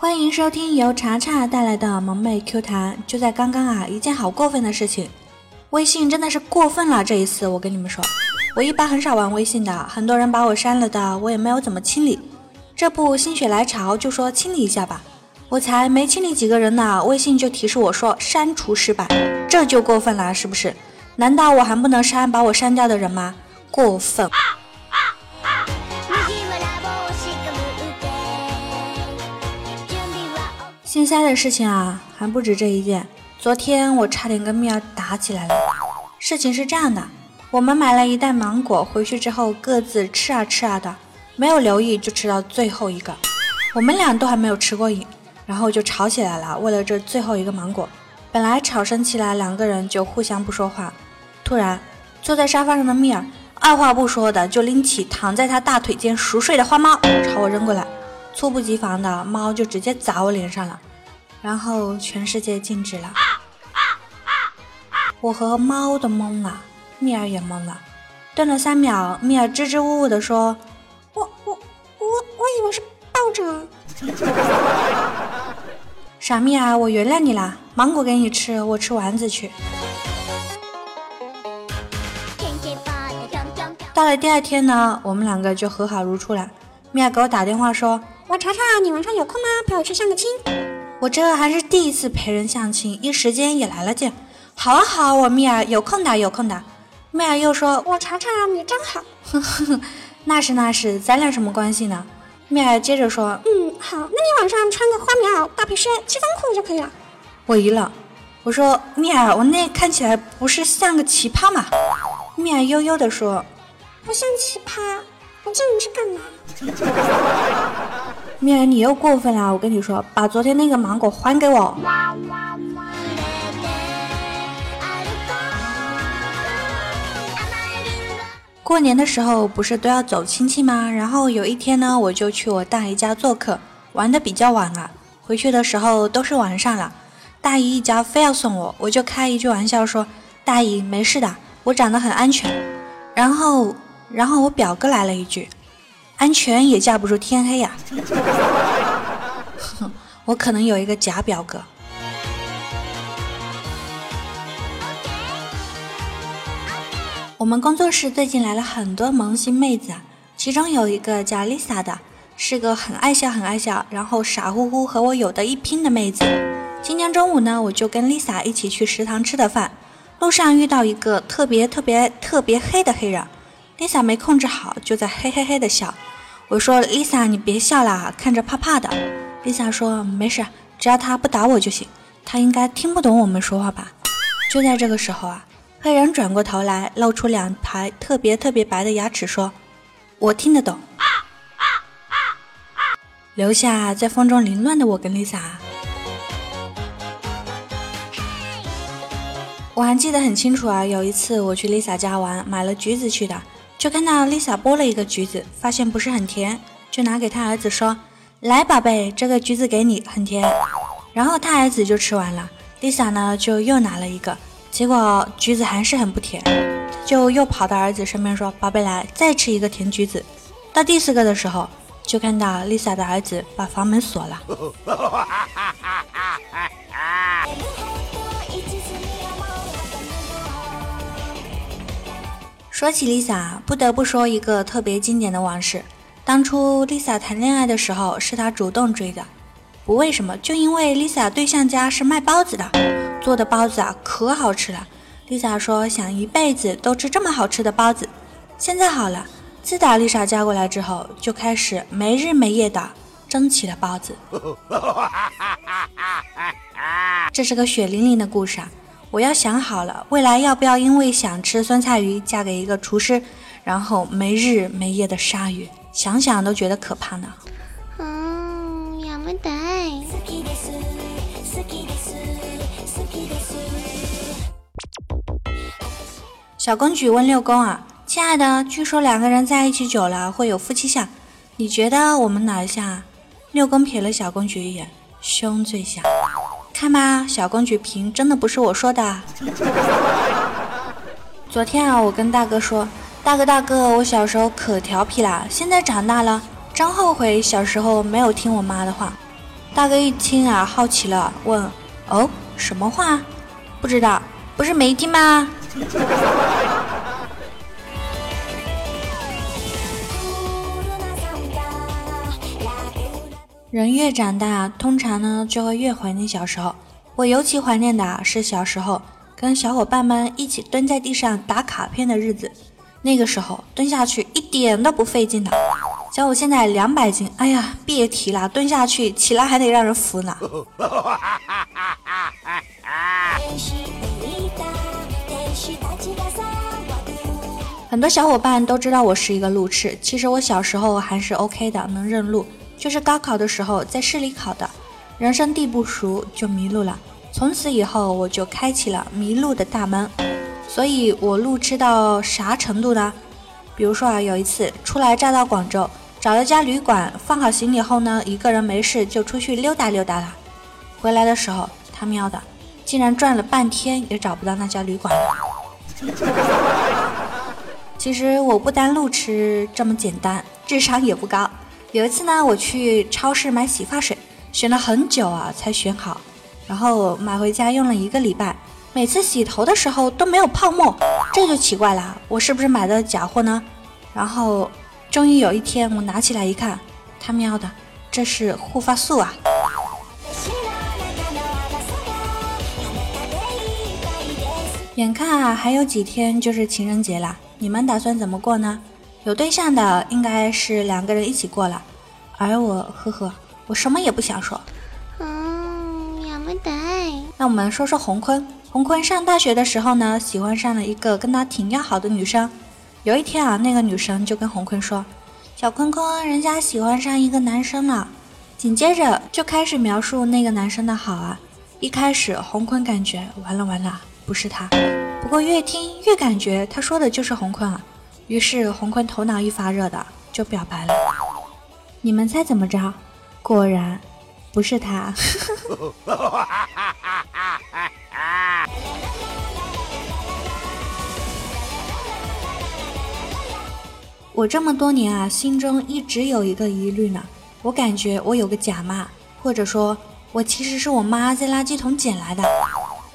欢迎收听由查查带来的萌妹 Q 弹。就在刚刚啊，一件好过分的事情，微信真的是过分了。这一次我跟你们说，我一般很少玩微信的，很多人把我删了的，我也没有怎么清理。这不心血来潮就说清理一下吧，我才没清理几个人呢，微信就提示我说删除失败，这就过分了，是不是？难道我还不能删把我删掉的人吗？过分！心塞的事情啊，还不止这一件。昨天我差点跟蜜儿打起来了。事情是这样的，我们买了一袋芒果，回去之后各自吃啊吃啊的，没有留意就吃到最后一个。我们俩都还没有吃过瘾，然后就吵起来了。为了这最后一个芒果，本来吵生起来，两个人就互相不说话。突然，坐在沙发上的蜜儿二话不说的就拎起躺在他大腿间熟睡的花猫朝我扔过来。猝不及防的猫就直接砸我脸上了，然后全世界静止了。我和猫都懵了，蜜儿也懵了。顿了三秒，蜜儿支支吾吾地说：“我我我我以为是抱着。”傻蜜儿，我原谅你啦，芒果给你吃，我吃丸子去。到了第二天呢，我们两个就和好如初了。蜜儿给我打电话说。我查查，你晚上有空吗？陪我去相个亲。我这还是第一次陪人相亲，一时间也来了劲。好啊好，我蜜儿有空的有空的。蜜儿又说，我查查你真好。那是那是，咱俩什么关系呢？蜜儿接着说，嗯好，那你晚上穿个花棉袄、大皮靴、七分裤就可以了。我一愣，我说蜜儿，我那看起来不是像个奇葩吗？蜜儿悠悠地说，不像奇葩，我叫你去干嘛？蜜儿，你又过分了！我跟你说，把昨天那个芒果还给我。过年的时候不是都要走亲戚吗？然后有一天呢，我就去我大姨家做客，玩的比较晚了。回去的时候都是晚上了，大姨一家非要送我，我就开一句玩笑说：“大姨没事的，我长得很安全。”然后，然后我表哥来了一句。安全也架不住天黑呀！我可能有一个假表哥。我们工作室最近来了很多萌新妹子，其中有一个叫 Lisa 的，是个很爱笑、很爱笑，然后傻乎乎和我有的一拼的妹子。今天中午呢，我就跟 Lisa 一起去食堂吃的饭，路上遇到一个特别特别特别黑的黑人。Lisa 没控制好，就在嘿嘿嘿的笑。我说：“Lisa，你别笑啦，看着怕怕的。”Lisa 说：“没事，只要他不打我就行。他应该听不懂我们说话吧？”就在这个时候啊，黑人转过头来，露出两排特别特别白的牙齿，说：“我听得懂。”留下在风中凌乱的我跟 Lisa。我还记得很清楚啊，有一次我去 Lisa 家玩，买了橘子去的。就看到 Lisa 剥了一个橘子，发现不是很甜，就拿给他儿子说：“来，宝贝，这个橘子给你，很甜。”然后他儿子就吃完了，Lisa 呢就又拿了一个，结果橘子还是很不甜，就又跑到儿子身边说：“宝贝，来，再吃一个甜橘子。”到第四个的时候，就看到 Lisa 的儿子把房门锁了。说起 Lisa，不得不说一个特别经典的往事。当初 Lisa 谈恋爱的时候，是他主动追的。不为什么，就因为 Lisa 对象家是卖包子的，做的包子啊可好吃了。Lisa 说想一辈子都吃这么好吃的包子。现在好了，自打 Lisa 嫁过来之后，就开始没日没夜的蒸起了包子。这是个血淋淋的故事啊！我要想好了，未来要不要因为想吃酸菜鱼嫁给一个厨师，然后没日没夜的杀鱼？想想都觉得可怕呢。嗯，やめたい。小公举问六公啊，亲爱的，据说两个人在一起久了会有夫妻相，你觉得我们哪一像？六公瞥了小公举一眼，胸最像。 看吧，小公举评真的不是我说的。昨天啊，我跟大哥说，大哥大哥，我小时候可调皮啦，现在长大了，真后悔小时候没有听我妈的话。大哥一听啊，好奇了，问：“哦，什么话？不知道，不是没听吗？”人越长大，通常呢就会越怀念小时候。我尤其怀念的是小时候跟小伙伴们一起蹲在地上打卡片的日子。那个时候蹲下去一点都不费劲的。像我现在两百斤，哎呀，别提了，蹲下去起来还得让人扶呢。很多小伙伴都知道我是一个路痴，其实我小时候还是 OK 的，能认路。就是高考的时候在市里考的，人生地不熟就迷路了。从此以后我就开启了迷路的大门。所以我路痴到啥程度呢？比如说啊，有一次初来乍到广州，找了家旅馆，放好行李后呢，一个人没事就出去溜达溜达了。回来的时候，他喵的，竟然转了半天也找不到那家旅馆了。其实我不单路痴这么简单，智商也不高。有一次呢，我去超市买洗发水，选了很久啊才选好，然后买回家用了一个礼拜，每次洗头的时候都没有泡沫，这就奇怪了，我是不是买的假货呢？然后终于有一天我拿起来一看，他喵的，这是护发素啊！眼看啊还有几天就是情人节了，你们打算怎么过呢？有对象的应该是两个人一起过了，而我，呵呵，我什么也不想说。嗯，也没得。那我们说说洪坤。洪坤上大学的时候呢，喜欢上了一个跟他挺要好的女生。有一天啊，那个女生就跟洪坤说：“小坤坤，人家喜欢上一个男生了。”紧接着就开始描述那个男生的好啊。一开始洪坤感觉完了完了，不是他。不过越听越感觉他说的就是洪坤啊。于是洪坤头脑一发热的就表白了，你们猜怎么着？果然不是他。我这么多年啊，心中一直有一个疑虑呢。我感觉我有个假妈，或者说，我其实是我妈在垃圾桶捡来的。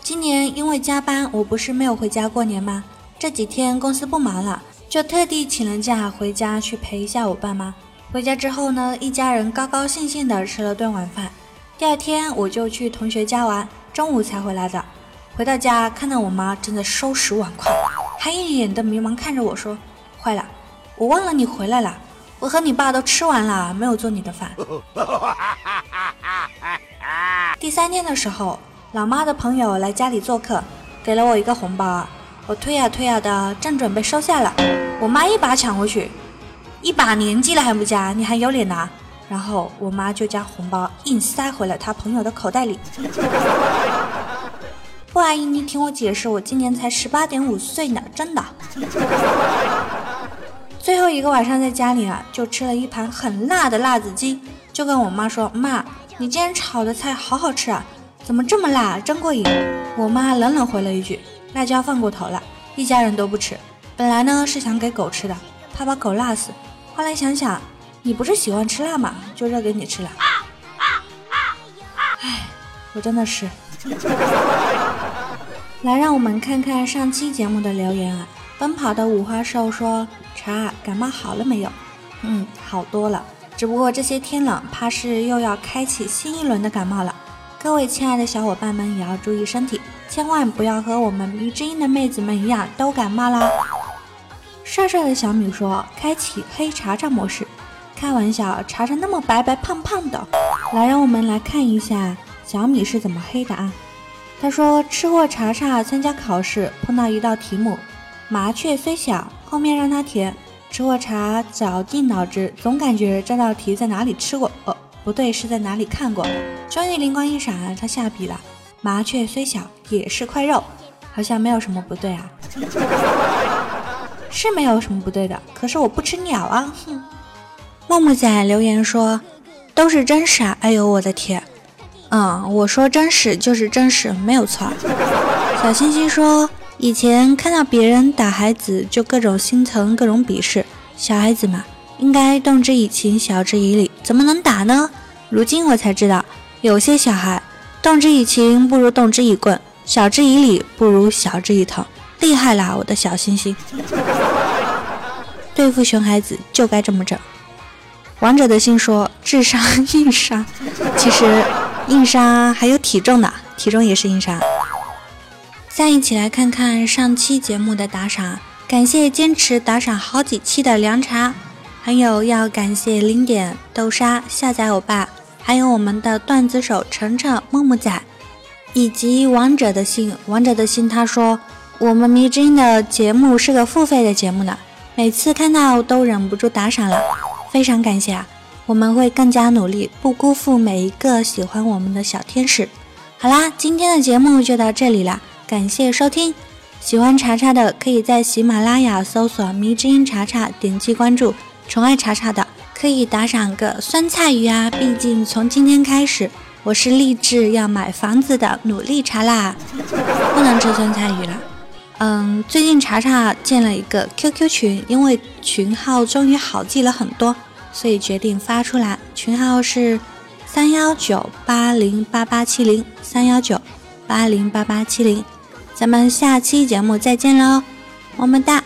今年因为加班，我不是没有回家过年吗？这几天公司不忙了。就特地请了假回家去陪一下我爸妈。回家之后呢，一家人高高兴兴的吃了顿晚饭。第二天我就去同学家玩，中午才回来的。回到家看到我妈正在收拾碗筷，还一脸的迷茫看着我说：“坏了，我忘了你回来了。我和你爸都吃完了，没有做你的饭。”第三天的时候，老妈的朋友来家里做客，给了我一个红包啊。我推呀推呀的，正准备收下了，我妈一把抢过去，一把年纪了还不加，你还有脸拿？然后我妈就将红包硬塞回了她朋友的口袋里。不，阿姨，你听我解释，我今年才十八点五岁呢，真的。最后一个晚上在家里啊，就吃了一盘很辣的辣子鸡，就跟我妈说：“妈，你今天炒的菜好好吃啊，怎么这么辣，真过瘾。”我妈冷冷回了一句。辣椒放过头了，一家人都不吃。本来呢是想给狗吃的，怕把狗辣死。后来想想，你不是喜欢吃辣吗？就热给你吃了。唉，我真的是。来，让我们看看上期节目的留言啊。奔跑的五花兽说：“茶感冒好了没有？嗯，好多了。只不过这些天冷，怕是又要开启新一轮的感冒了。各位亲爱的小伙伴们也要注意身体。”千万不要和我们迷之音的妹子们一样都感冒啦！帅帅的小米说：“开启黑茶茶模式。”开玩笑，茶茶那么白白胖胖的。来，让我们来看一下小米是怎么黑的啊？他说：“吃过茶茶参加考试，碰到一道题目，麻雀虽小，后面让他填。吃过茶绞尽脑汁，总感觉这道题在哪里吃过？哦，不对，是在哪里看过？终于灵光一闪，他下笔了。”麻雀虽小，也是块肉，好像没有什么不对啊，是没有什么不对的。可是我不吃鸟啊！哼。木木仔留言说：“都是真实啊！”哎呦我的天，嗯，我说真实就是真实，没有错。小星星说：“以前看到别人打孩子，就各种心疼，各种鄙视。小孩子嘛，应该动之以情，晓之以理，怎么能打呢？如今我才知道。”有些小孩动之以情不如动之以棍，晓之以理不如晓之以疼。厉害啦，我的小星星！对付熊孩子就该这么整。王者的心说：智商硬伤，其实硬伤还有体重呢，体重也是硬伤。再一起来看看上期节目的打赏，感谢坚持打赏好几期的凉茶，还有要感谢零点豆沙下载欧巴，还有我们的段子手程程木木仔，以及王者的心。王者的心他说。我们迷之音的节目是个付费的节目呢，每次看到都忍不住打赏了，非常感谢啊！我们会更加努力，不辜负每一个喜欢我们的小天使。好啦，今天的节目就到这里了，感谢收听。喜欢查查的可以在喜马拉雅搜索“迷之音查查”，点击关注。宠爱查查的可以打赏个酸菜鱼啊！毕竟从今天开始，我是立志要买房子的努力查啦，不能吃酸菜鱼了。嗯，最近查查建了一个 QQ 群，因为群号终于好记了很多，所以决定发出来。群号是三幺九八零八八七零三幺九八零八八七零，咱们下期节目再见喽，么么哒。